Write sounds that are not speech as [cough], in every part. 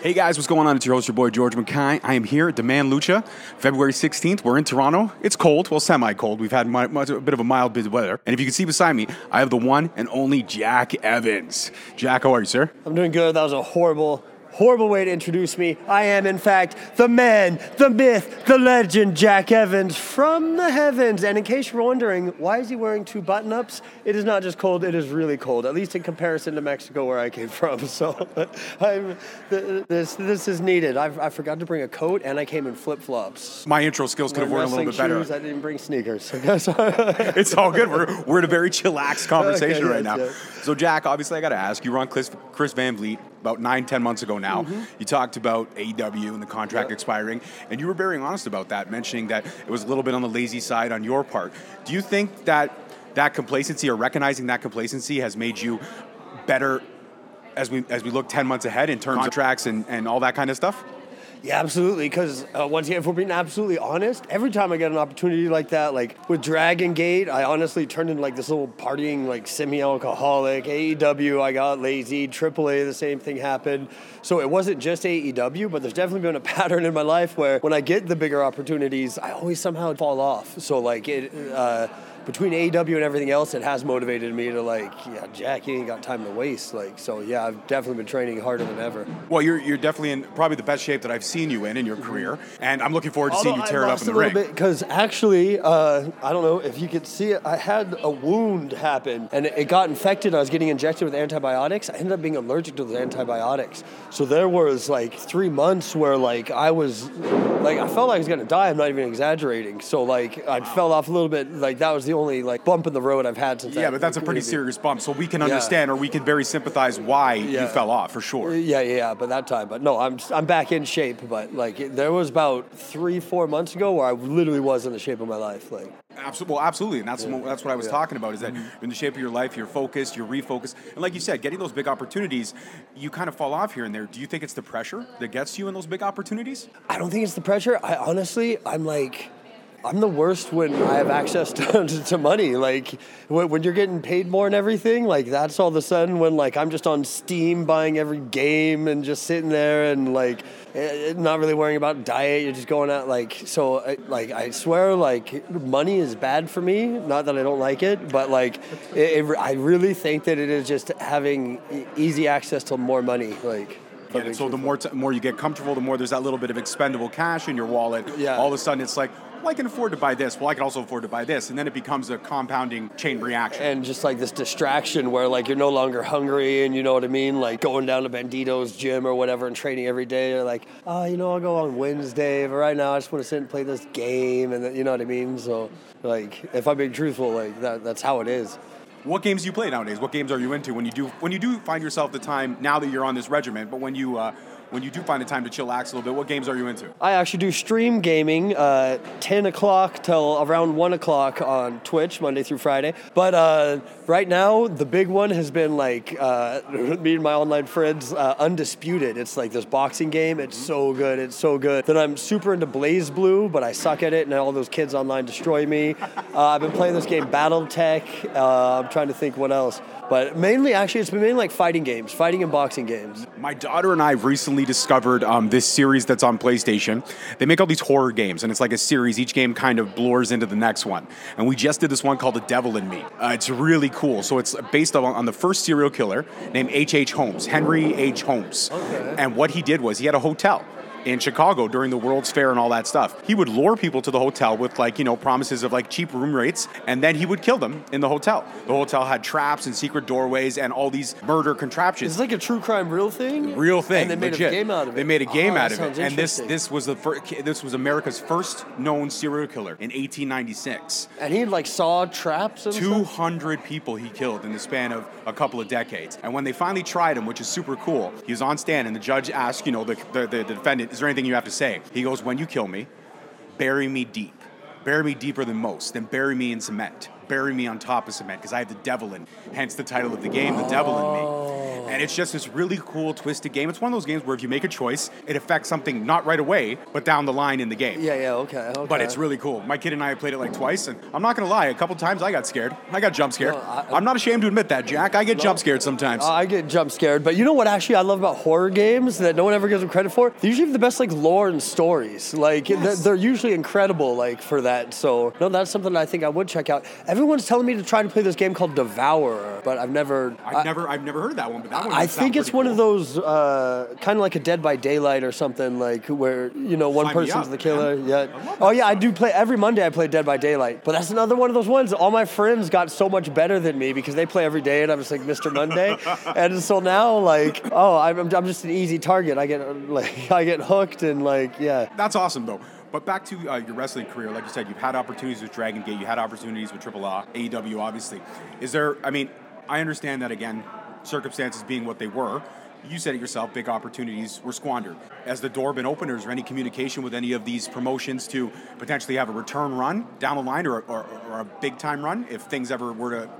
Hey guys, what's going on? It's your host, your boy George McKay. I am here at Demand Lucha, February 16th. We're in Toronto. It's cold, well, semi cold. We've had a bit of a mild bit of weather. And if you can see beside me, I have the one and only Jack Evans. Jack, how are you, sir? I'm doing good. That was a horrible, horrible way to introduce me. I am, in fact, the man, the myth, the legend, Jack Evans from the heavens. And in case you're wondering, why is he wearing two button ups? It is not just cold, it is really cold, at least in comparison to Mexico where I came [laughs] from. So [laughs] I'm, this, this is needed. I've, I forgot to bring a coat and I came in flip flops. My intro skills could have worked a little bit better. I didn't bring sneakers. [laughs] It's all good. We're, we're in a very chillaxed conversation Okay, right yes, now. yes. So, Jack, obviously, I got to ask. You were on Chris, Chris Van Vliet about nine, ten months ago now. Mm-hmm. You talked about AEW and the contract expiring, and you were very honest about that, mentioning that it was a little bit on the lazy side on your part. Do you think that that complacency or recognizing that complacency has made you better as we as we look ten months ahead in terms of contracts and, and all that kind of stuff? Yeah, absolutely. Because uh, once again, if we're being absolutely honest, every time I get an opportunity like that, like with Dragon Gate, I honestly turned into like this little partying, like semi-alcoholic. AEW, I got lazy. AAA, the same thing happened. So it wasn't just AEW, but there's definitely been a [laughs] pattern in my life where when I get the bigger opportunities, I always somehow fall off. So like it. Uh, between AEW and everything else, it has motivated me to like, yeah, Jack, you ain't got time to waste. Like, so yeah, I've definitely been training harder than ever. Well, you're you're definitely in probably the best shape that I've seen you in in your career, and I'm looking forward to seeing you tear I it up in the a little ring. bit because actually, uh, I don't know if you could see it. I had a wound happen and it- it got infected. I was getting injected with antibiotics. I ended up being allergic to those antibiotics. So there was like three months where like I was like I felt like I was gonna die. I'm not even exaggerating. So like I fell off a little bit. Like that was the only like bump in the road I've had since. Yeah, but that's a pretty serious bump, so we can Yeah. understand or we can very sympathize why you fell off for sure. Yeah, yeah, yeah, but that time, but no, I'm I'm back in shape. But like, there was about three, four months ago where I literally was in the shape of my life. Like, Absolutely, well, absolutely, and that's what- that's what I was Yeah. talking about. Is that Mm-hmm. you're in the shape of your life, you're focused, you're refocused, and like you said, getting those big opportunities, you kind of fall off here and there. Do you think it's the pressure that gets you in those big opportunities? I don't think it's the pressure. I honestly, I'm like, I'm the worst when I have access [laughs] to, to money. Like when, when you're getting paid more and everything, like that's all of a sudden when like I'm just on Steam buying every game and just sitting there and like eh, not really worrying about diet. You're just going out like so. uh, Like I swear, like money is bad for me. Not that I don't like it, but like it, it, I really think that it is just having easy access to more money. Like. if that And makes so the more t- more you get comfortable, the more there's that little bit of expendable cash in your wallet. Yeah. All of a sudden, it's like, well, I can afford to buy this. Well, I can also afford to buy this, and then it becomes a compounding chain reaction. and just like this distraction where like you're no longer hungry and you know what I mean like going down to Bandito's gym or whatever and training every day you're like oh you know I'll go on Wednesday but right now I just want to sit and play this game and you know what I mean so like if I'm being truthful like that that's how it is What games do you play nowadays? What games are you into when you do when you do find yourself the time now that you're on this regiment? But when you uh, when you do find the time to chillax a little bit, what games are you into? I actually do stream gaming, uh, 10 o'clock till around 1 o'clock on Twitch, Monday through Friday. But uh, right now, the big one has been like uh, [laughs] me and my online friends, uh, Undisputed. It's like this boxing game. It's so good. It's so good. Then I'm super into BlazBlue, but I suck at it, and all those kids online destroy me. Uh, I've been playing this game, Battletech. Uh, I'm trying to think what else. But mainly, actually, it's been mainly like fighting games, fighting and boxing games. My daughter and I recently discovered um, this series that's on PlayStation. They make all these horror games, and it's like a series. Each game kind of blurs into the next one. And we just did this one called The Devil in Me. Uh, it's really cool. So it's based on, on the first serial killer named H.H. H. Holmes, Henry H. Holmes. Okay. And what he did was he had a hotel. In Chicago during the World's Fair and all that stuff. He would lure people to the hotel with like, you know, promises of like cheap room rates, and then he would kill them in the hotel. The hotel had traps and secret doorways and all these murder contraptions. It's like a true crime real thing. Real thing. And they made legit. a game out of it. They made a game Oh, out of it, and this this was the fir- this was America's first known serial killer in 1896. And he like saw traps and stuff? 200 people he killed in the span of a couple of decades. And when they finally tried him, which is super cool, he was on stand and the judge asked, you know, the, the, the defendant, is there anything you have to say? He goes, when you kill me, bury me deep. Bury me deeper than most, then bury me in cement. Bury me on top of cement because I have the devil in, hence the title of the game, the devil in Oh. me. And it's just this really cool, twisted game. It's one of those games where if you make a choice, it affects something not right away, but down the line in the game. Yeah, yeah, okay, okay. But it's really cool. My kid and I have played it like twice, and I'm not gonna lie, a couple times I got scared. I got jump scared. No, I- am not ashamed to admit that, Jack. I get jump scared sometimes. I get jump scared, but you know what? Actually, I love about horror games that no one ever gives them credit for. They usually have the best like lore and stories. Like they're, they're usually incredible, like for that. So no, that's something I think I would check out. Everyone's telling me to try to play this game called Devourer, but I've never. I've I- never, I've never heard of that one, but that one. I think it's one cool. of those uh, kind of like a Dead by Daylight or something, like where you know one Sign person's up, the killer. man. Yeah. Oh yeah, I do play every Monday. I play Dead by Daylight, but that's another one of those ones. All my friends got so much better than me because they play every day, and I'm just like Mr. Monday. [laughs] and so now, like, oh, I'm, I'm just an easy target. I get like [laughs] I get hooked, and like, yeah. That's awesome, though. But back to uh, your wrestling career, like you said, you've had opportunities with Dragon Gate, you had opportunities with Triple A, AEW, obviously. Is there? I mean, I understand that again, circumstances being what they were. You said it yourself, big opportunities were squandered. Has the door been open, is there any communication with any of these promotions to potentially have a return run down the line or, or, or a big time run if things ever were to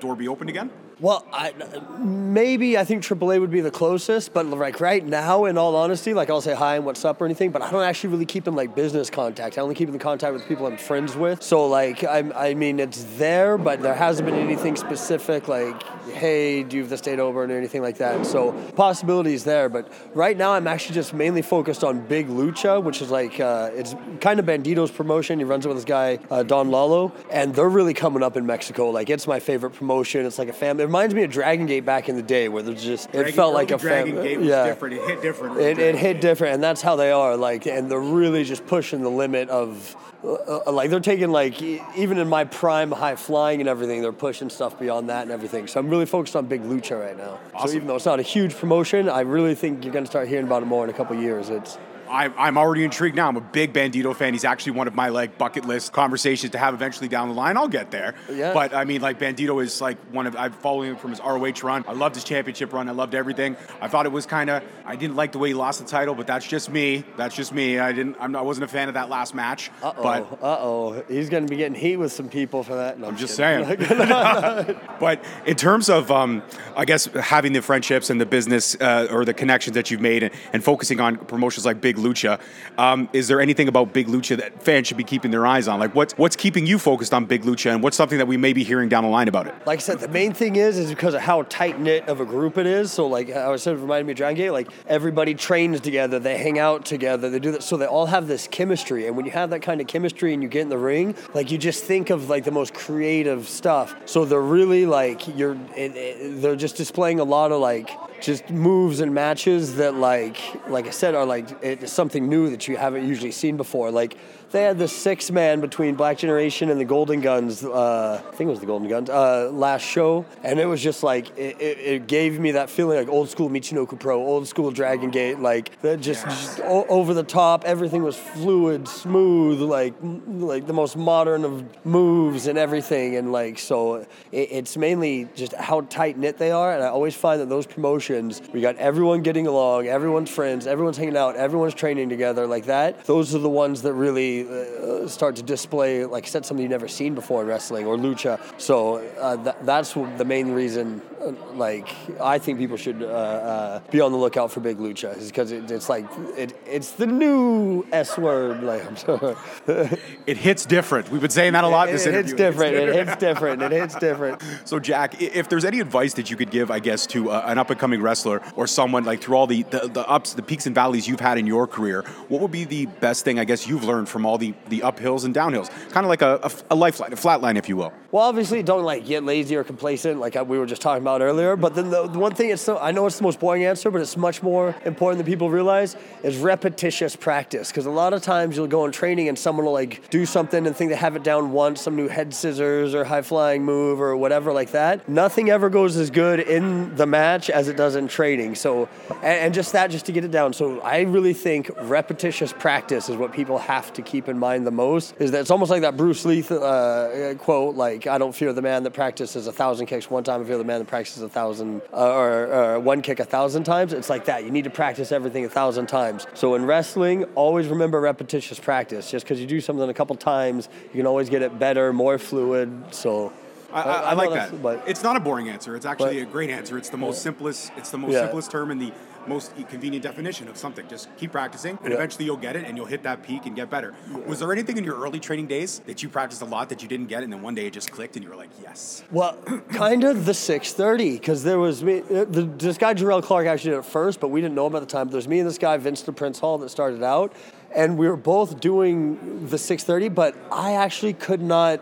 door be opened again? Well, I, maybe I think AAA would be the closest, but like right now, in all honesty, like I'll say hi and what's up or anything, but I don't actually really keep in like business contact. I only keep in contact with people I'm friends with. So like, I, I mean, it's there, but there hasn't been anything specific like, hey, do you have this date over and anything like that. So possibilities there, but right now I'm actually just mainly focused on Big Lucha, which is like uh, it's kind of Bandito's promotion. He runs it with this guy uh, Don Lalo, and they're really coming up in Mexico. Like it's my favorite promotion. It's like a family. It reminds me of Dragon Gate back in the day, where there's just it felt like a Dragon family. Gate was yeah. different. It hit different. It, it hit different, and that's how they are. Like, and they're really just pushing the limit of, uh, uh, like, they're taking like even in my prime, high flying and everything, they're pushing stuff beyond that and everything. So I'm really focused on Big Lucha right now. Awesome. So even though it's not a huge promotion, I really think you're going to start hearing about it more in a couple years. It's I'm, I'm already intrigued now. I'm a big Bandito fan. He's actually one of my like bucket list conversations to have eventually down the line. I'll get there. Yeah. But I mean, like Bandito is like one of I'm following him from his ROH run. I loved his championship run. I loved everything. I thought it was kind of I didn't like the way he lost the title, but that's just me. That's just me. I didn't. I'm I wasn't a fan of that last match. uh But oh, uh oh, he's going to be getting heat with some people for that. No, I'm just kidding. saying. [laughs] [laughs] but in terms of, um, I guess, having the friendships and the business uh, or the connections that you've made and, and focusing on promotions like Big Lucha, um, is there anything about Big Lucha that fans should be keeping their eyes on? Like, what's what's keeping you focused on Big Lucha, and what's something that we may be hearing down the line about it? Like I said, the main thing is is because of how tight knit of a group it is. So like I said, it reminded me of Dragon Gate. Like everybody trains together, they hang out together, they do that. So they all have this chemistry. And when you have that kind of chemistry and you get in the ring, like you just think of like the most creative stuff. So they're really like you're. It, it, they're just displaying a lot of like just moves and matches that like like I said are like it's something new that you haven't usually seen before. Like they had the six man between Black Generation and the Golden Guns. Uh, I think it was the Golden Guns uh, last show, and it was just like it, it, it gave me that feeling like old school Michinoku Pro, old school Dragon Gate, like that just, just o- over the top. Everything was fluid, smooth, like like the most modern of moves and everything, and like so it, it's mainly just how tight knit they are. And I always find that those promotions, we got everyone getting along, everyone's friends, everyone's hanging out, everyone's training together like that. Those are the ones that really uh, start to display, like said, something you've never seen before in wrestling or lucha. So uh, th- that's the main reason. uh, Like I think people should uh, uh, be on the lookout for big lucha, is because it, it's like it, it's the new S word. Like I'm sorry. [laughs] It hits different. We've been saying that a lot. it, this it hits interview. different. It hits different. It hits different. [laughs] So, Jack, if there's any advice that you could give, I guess, to uh, an up and coming wrestler or someone like through all the, the, the ups, the peaks and valleys you've had in your career, what would be the best thing, I guess, you've learned from all the, the uphills and downhills? Kind of like a, a, a lifeline, a flat line, if you will. Well, obviously, don't like get lazy or complacent, like uh, we were just talking about earlier. But then the, the one thing, it's so, I know it's the most boring answer, but it's much more important than people realize is repetitious practice. Because a lot of times you'll go in training and someone will like do something and think they have it down once, some new head scissors or high flying move or whatever like that. Nothing ever goes as good in the match as it does in training. So, and, and just that, just to get it down. So I really think repetitious practice is what people have to keep in mind the most. Is that it's almost like that Bruce Lee uh, quote, like I don't fear the man that practices a thousand kicks one time, I fear the man that practices a thousand uh, or, or one kick a thousand times. It's like that. You need to practice everything a thousand times. So in wrestling, always remember repetitious practice. Just because you do something a couple times, you can always get it better, more fluid. So. I, I, I like that. But it's not a boring answer. It's actually But- a great answer. It's the most simplest. It's the most Yeah. simplest term in the most convenient definition of something. Just keep practicing, and Yeah. eventually you'll get it, and you'll hit that peak and get better. Was there anything in your early training days that you practiced a lot that you didn't get, and then one day it just clicked, and you were like, yes. Well, [clears throat] kind of the 630, because there was me. uh, The, this guy Jerrelle Clark actually did it first, but we didn't know him at the time. There was me and this guy Vince the Prince Hall that started out, and we were both doing the 630. But I actually could not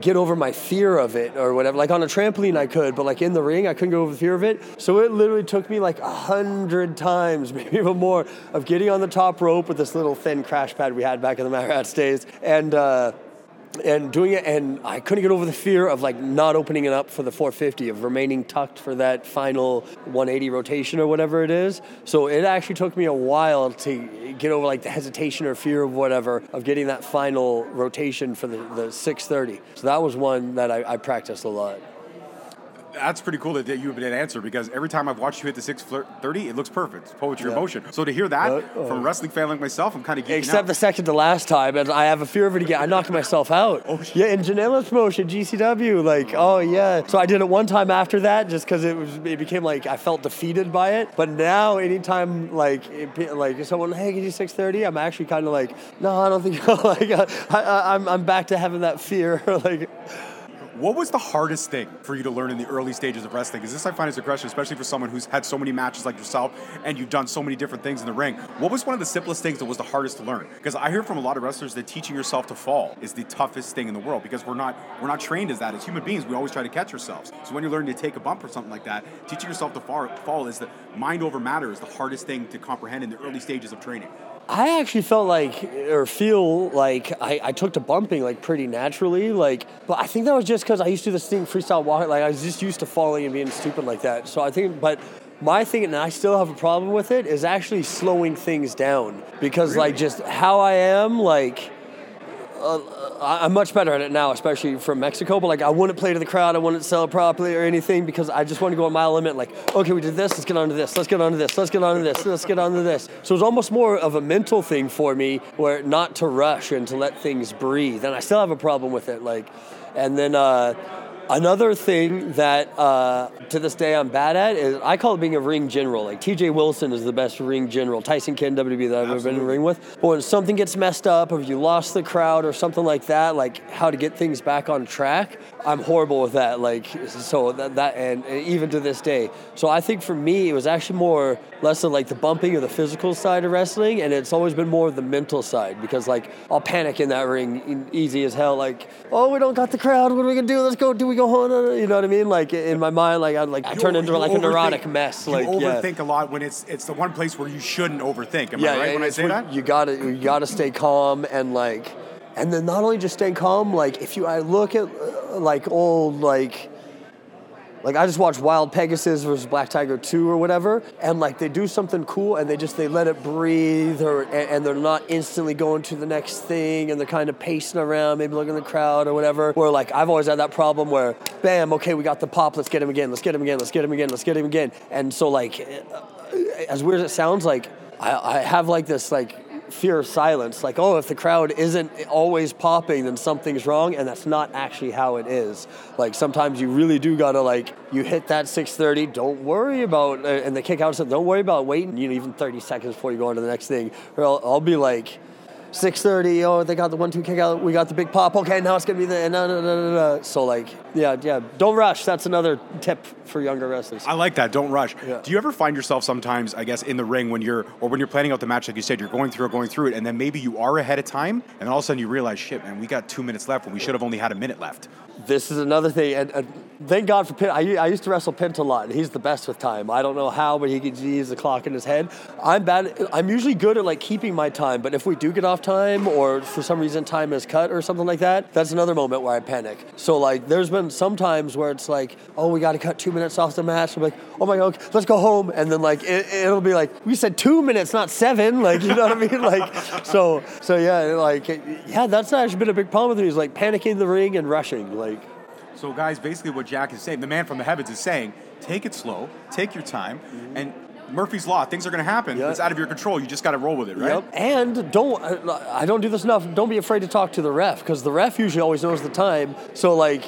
get over my fear of it or whatever. Like on a trampoline, I could, but like in the ring, I couldn't get over the fear of it. So it literally took me like a hundred times, [laughs] maybe even more, of getting on the top rope with this little thin crash pad we had back in the Mad Rats days, and. Uh, and doing it and i couldn't get over the fear of like not opening it up for the 450 of remaining tucked for that final 180 rotation or whatever it is. So it actually took me a while to get over like the hesitation or fear of whatever of getting that final rotation for the, the 630 so that was one that I, I practiced a lot That's pretty cool that, that you have been answer because every time I've watched you hit the 630, it looks perfect. It's poetry Yeah. in motion. So to hear that Uh, from a wrestling fan like myself, I'm kind of geeking Except out. the second to last time, and I have a fear of it again. I knocked myself out. Oh, shit. yeah, in Janela's promotion, GCW. Like, oh yeah. So I did it one time after that, just because it was. It became like I felt defeated by it. But now, anytime like it, like someone, hey, can you 630? I'm actually kind of like, no, I don't think. [laughs] like, I, I, I'm I'm back to having that fear. [laughs] like, What was the hardest thing for you to learn in the early stages of wrestling? Because this I find is a question, especially for someone who's had so many matches like yourself and you've done so many different things in the ring. What was one of the simplest things that was the hardest to learn? Because I hear from a lot of wrestlers that teaching yourself to fall is the toughest thing in the world because we're not we're not trained as that. As human beings, we always try to catch ourselves. So when you're learning to take a bump or something like that, teaching yourself to fall, fall is the mind over matter is the hardest thing to comprehend in the early stages of training. I actually felt like, or feel like, I, I took to bumping like pretty naturally. Like, but I think that was just because I used to do this thing freestyle walk. Like, I was just used to falling and being stupid like that. So I think, but my thing, and I still have a problem with it, is actually slowing things down because, like, just how I am, like. Uh, I'm much better at it now, especially from Mexico. But like, I wouldn't play to the crowd. I wouldn't sell properly or anything because I just want to go on my limit. Like, okay, we did this. Let's get on to this. Let's get on to this. Let's get on to this. Let's get on to this. So it's almost more of a mental thing for me, where not to rush and to let things breathe. And I still have a problem with it. Like, and then. Uh, Another thing that uh, to this day I'm bad at is I call it being a ring general. Like TJ Wilson is the best ring general, Tyson Kidd, WB that I've ever been in a ring with. But when something gets messed up, or if you lost the crowd or something like that, like how to get things back on track, I'm horrible with that. Like so that, that and, and even to this day. So I think for me it was actually more less of like the bumping or the physical side of wrestling, and it's always been more of the mental side because like I'll panic in that ring easy as hell. Like oh we don't got the crowd, what are we gonna do? Let's go. Do we go? You know what I mean? Like in my mind, like I like I turn into like a neurotic mess. You Like yeah. overthink a lot when it's it's the one place where you shouldn't overthink. Am yeah, I right when I say that? You gotta you gotta stay calm and like, and then not only just stay calm. Like if you I look at uh, like old like. Like I just watched Wild Pegasus versus Black Tiger 2 or whatever, and like they do something cool and they just they let it breathe, or and, and they're not instantly going to the next thing, and they're kind of pacing around, maybe looking at the crowd or whatever. Where like I've always had that problem where, bam, okay, we got the pop, let's get him again, let's get him again, let's get him again, let's get him again, and so like, as weird as it sounds, like I, I have like this like fear of silence. Like, oh, if the crowd isn't always popping, then something's wrong, and that's not actually how it is. Like sometimes you really do gotta like you hit that 6:30. Don't worry about uh, and the kick out. said, Don't worry about waiting. You know, even 30 seconds before you go on to the next thing. Or I'll, I'll be like. 6:30. Oh, they got the one-two kick out. We got the big pop. Okay, now it's gonna be the no, no, no, no, no. So like, yeah, yeah. Don't rush. That's another tip for younger wrestlers. I like that. Don't rush. Yeah. Do you ever find yourself sometimes, I guess, in the ring when you're, or when you're planning out the match, like you said, you're going through it, going through it, and then maybe you are ahead of time, and all of a sudden you realize, shit, man, we got two minutes left when we should have only had a minute left. this is another thing, and, and thank God for Pint. I, I used to wrestle Pint a lot, and he's the best with time. I don't know how, but he can use the clock in his head. I'm bad. I'm usually good at like keeping my time, but if we do get off time, or for some reason time is cut or something like that, that's another moment where I panic. So like, there's been some times where it's like, oh, we got to cut two minutes off the match. I'm like, oh my god, let's go home, and then like it, it'll be like, we said two minutes, not seven. [laughs] Like, you know what I mean? Like, so so yeah, like yeah, that's actually been a big problem with me is like panicking in the ring and rushing. Like. So, guys, basically what Jack is saying, the man from the heavens is saying, take it slow, take your time, and Murphy's Law, things are going to happen. Yep. It's out of your control. You just got to roll with it, right? Yep. And don't I don't do this enough. Don't be afraid to talk to the ref because the ref usually always knows the time. So like,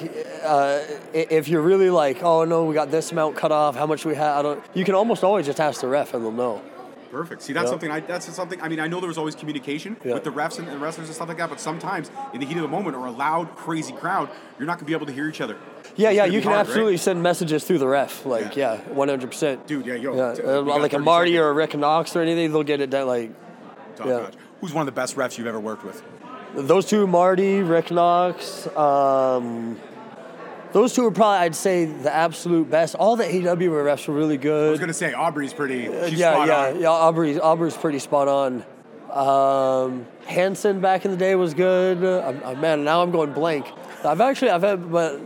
uh, if you're really like, oh no, we got this amount cut off. How much we have? I don't. You can almost always just ask the ref and they'll know. Perfect. See, that's Yep. something. I, that's something. I mean, I know there was always communication Yeah. with the refs and the wrestlers and stuff like that, but sometimes in the heat of the moment or a loud, crazy crowd, you're not going to be able to hear each other. Yeah, yeah, you can hard, right? absolutely send messages through the ref. Like, Yeah. one hundred percent. Dude, yeah, yo, Yeah, uh, like a Marty seconds. or a Rick Knox or anything, they'll get it done. Like Top Yeah. notch. Who's one of the best refs you've ever worked with? those two, Marty, Rick Knox. Um, those two are probably, I'd say, the absolute best. All the AW refs were really good. I was going to say Aubrey's pretty. She's yeah, spot yeah, on. yeah. Aubrey's Aubrey's pretty spot on. Um, Hanson back in the day was good. Uh, uh, man, now I'm going blank. I've actually I've had, but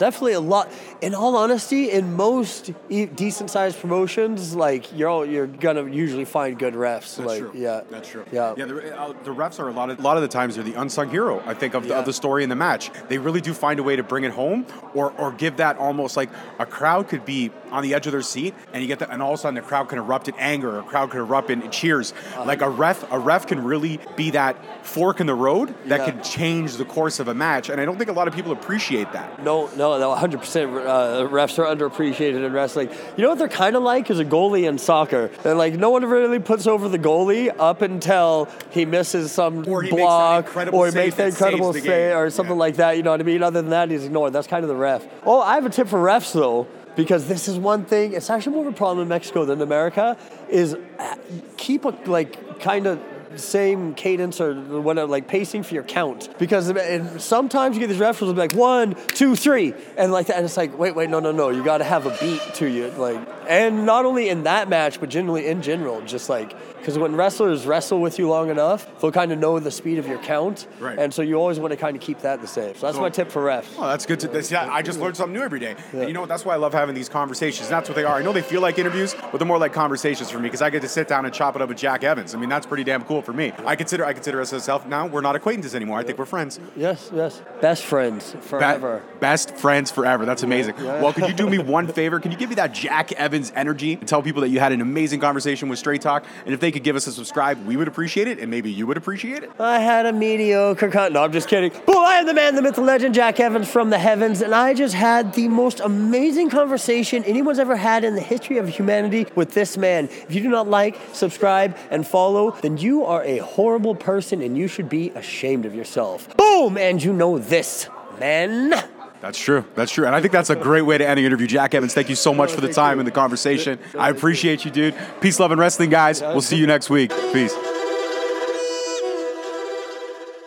definitely a lot. In all honesty, in most e- decent sized promotions, like you're all, you're gonna usually find good refs. That's like true. yeah, that's true. Yeah, yeah. The, uh, the refs are a lot of a lot of the times they're the unsung hero. I think of the, Yeah. of the story in the match. They really do find a way to bring it home, or or give that almost like a crowd could be on the edge of their seat, and you get that, and all of a sudden the crowd can erupt in anger, or a crowd can erupt in cheers. Uh-huh. Like a ref, a ref can really be that fork in the road that Yeah. can change the course of a match, and I don't think a lot of people appreciate that. No, no, no, 100%. Uh, refs are underappreciated in wrestling. You know what they're kind of like is a goalie in soccer. And like no one really puts over the goalie up until he misses some Or he block, or he makes that that incredible save, or something Yeah. like that. You know what I mean? Other than that, he's ignored. That's kind of the ref. Oh, I have a tip for refs though. Because this is one thing, it's actually more of a problem in Mexico than America, is uh, keep a like kind of same cadence or whatever, like pacing for your count. Because sometimes you get these referees will be like one, two, three, and like that, and it's like, wait, wait, no, no, no, you got to have a beat to you, like, and not only in that match, but generally in general, just like, because when wrestlers wrestle with you long enough, they'll kind of know the speed of your count, Right. and so you always want to kind of keep that the same. So that's So- my tip for refs. Oh, that's good to this. Yeah, I just learned something new every day. And you know what? That's why I love having these conversations. That's what they are. I know they feel like interviews, but they're more like conversations for me because I get to sit down and chop it up with Jack Evans. I mean, that's pretty damn cool for me. I consider I consider us myself now. We're not acquaintances anymore. I think we're friends. Yes, yes, best friends Be- forever. best friends forever. That's amazing. Yeah. Well, could you do me [laughs] one favor? Can you give me that Jack Evans energy and tell people that you had an amazing conversation with Straight Talk? And if they could give us a subscribe, we would appreciate it, and maybe you would appreciate it. I had a mediocre cut. No, I'm just kidding. Well, I am the man, the myth, the legend, Jack Evans from the heavens, and I just had the most amazing conversation anyone's ever had in the history of humanity with this man. If you do not like, subscribe, and follow, then you are a horrible person and you should be ashamed of yourself. Boom! And you know this, man. That's true. That's true. And I think that's a great way to end the interview. Jack Evans, thank you so much for the time and the conversation. I appreciate you, dude. Peace, love, and wrestling, guys. We'll see you next week. Peace.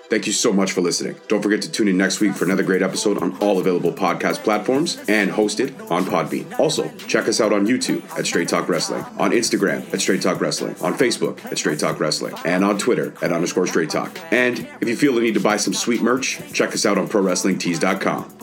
Thank you so much for listening. Don't forget to tune in next week for another great episode on all available podcast platforms and hosted on Podbean. Also, check us out on YouTube at Straight Talk Wrestling, on Instagram at Straight Talk Wrestling, on Facebook at Straight Talk Wrestling, and on Twitter at underscore Straight Talk. And if you feel the need to buy some sweet merch, check us out on ProWrestlingTees.com.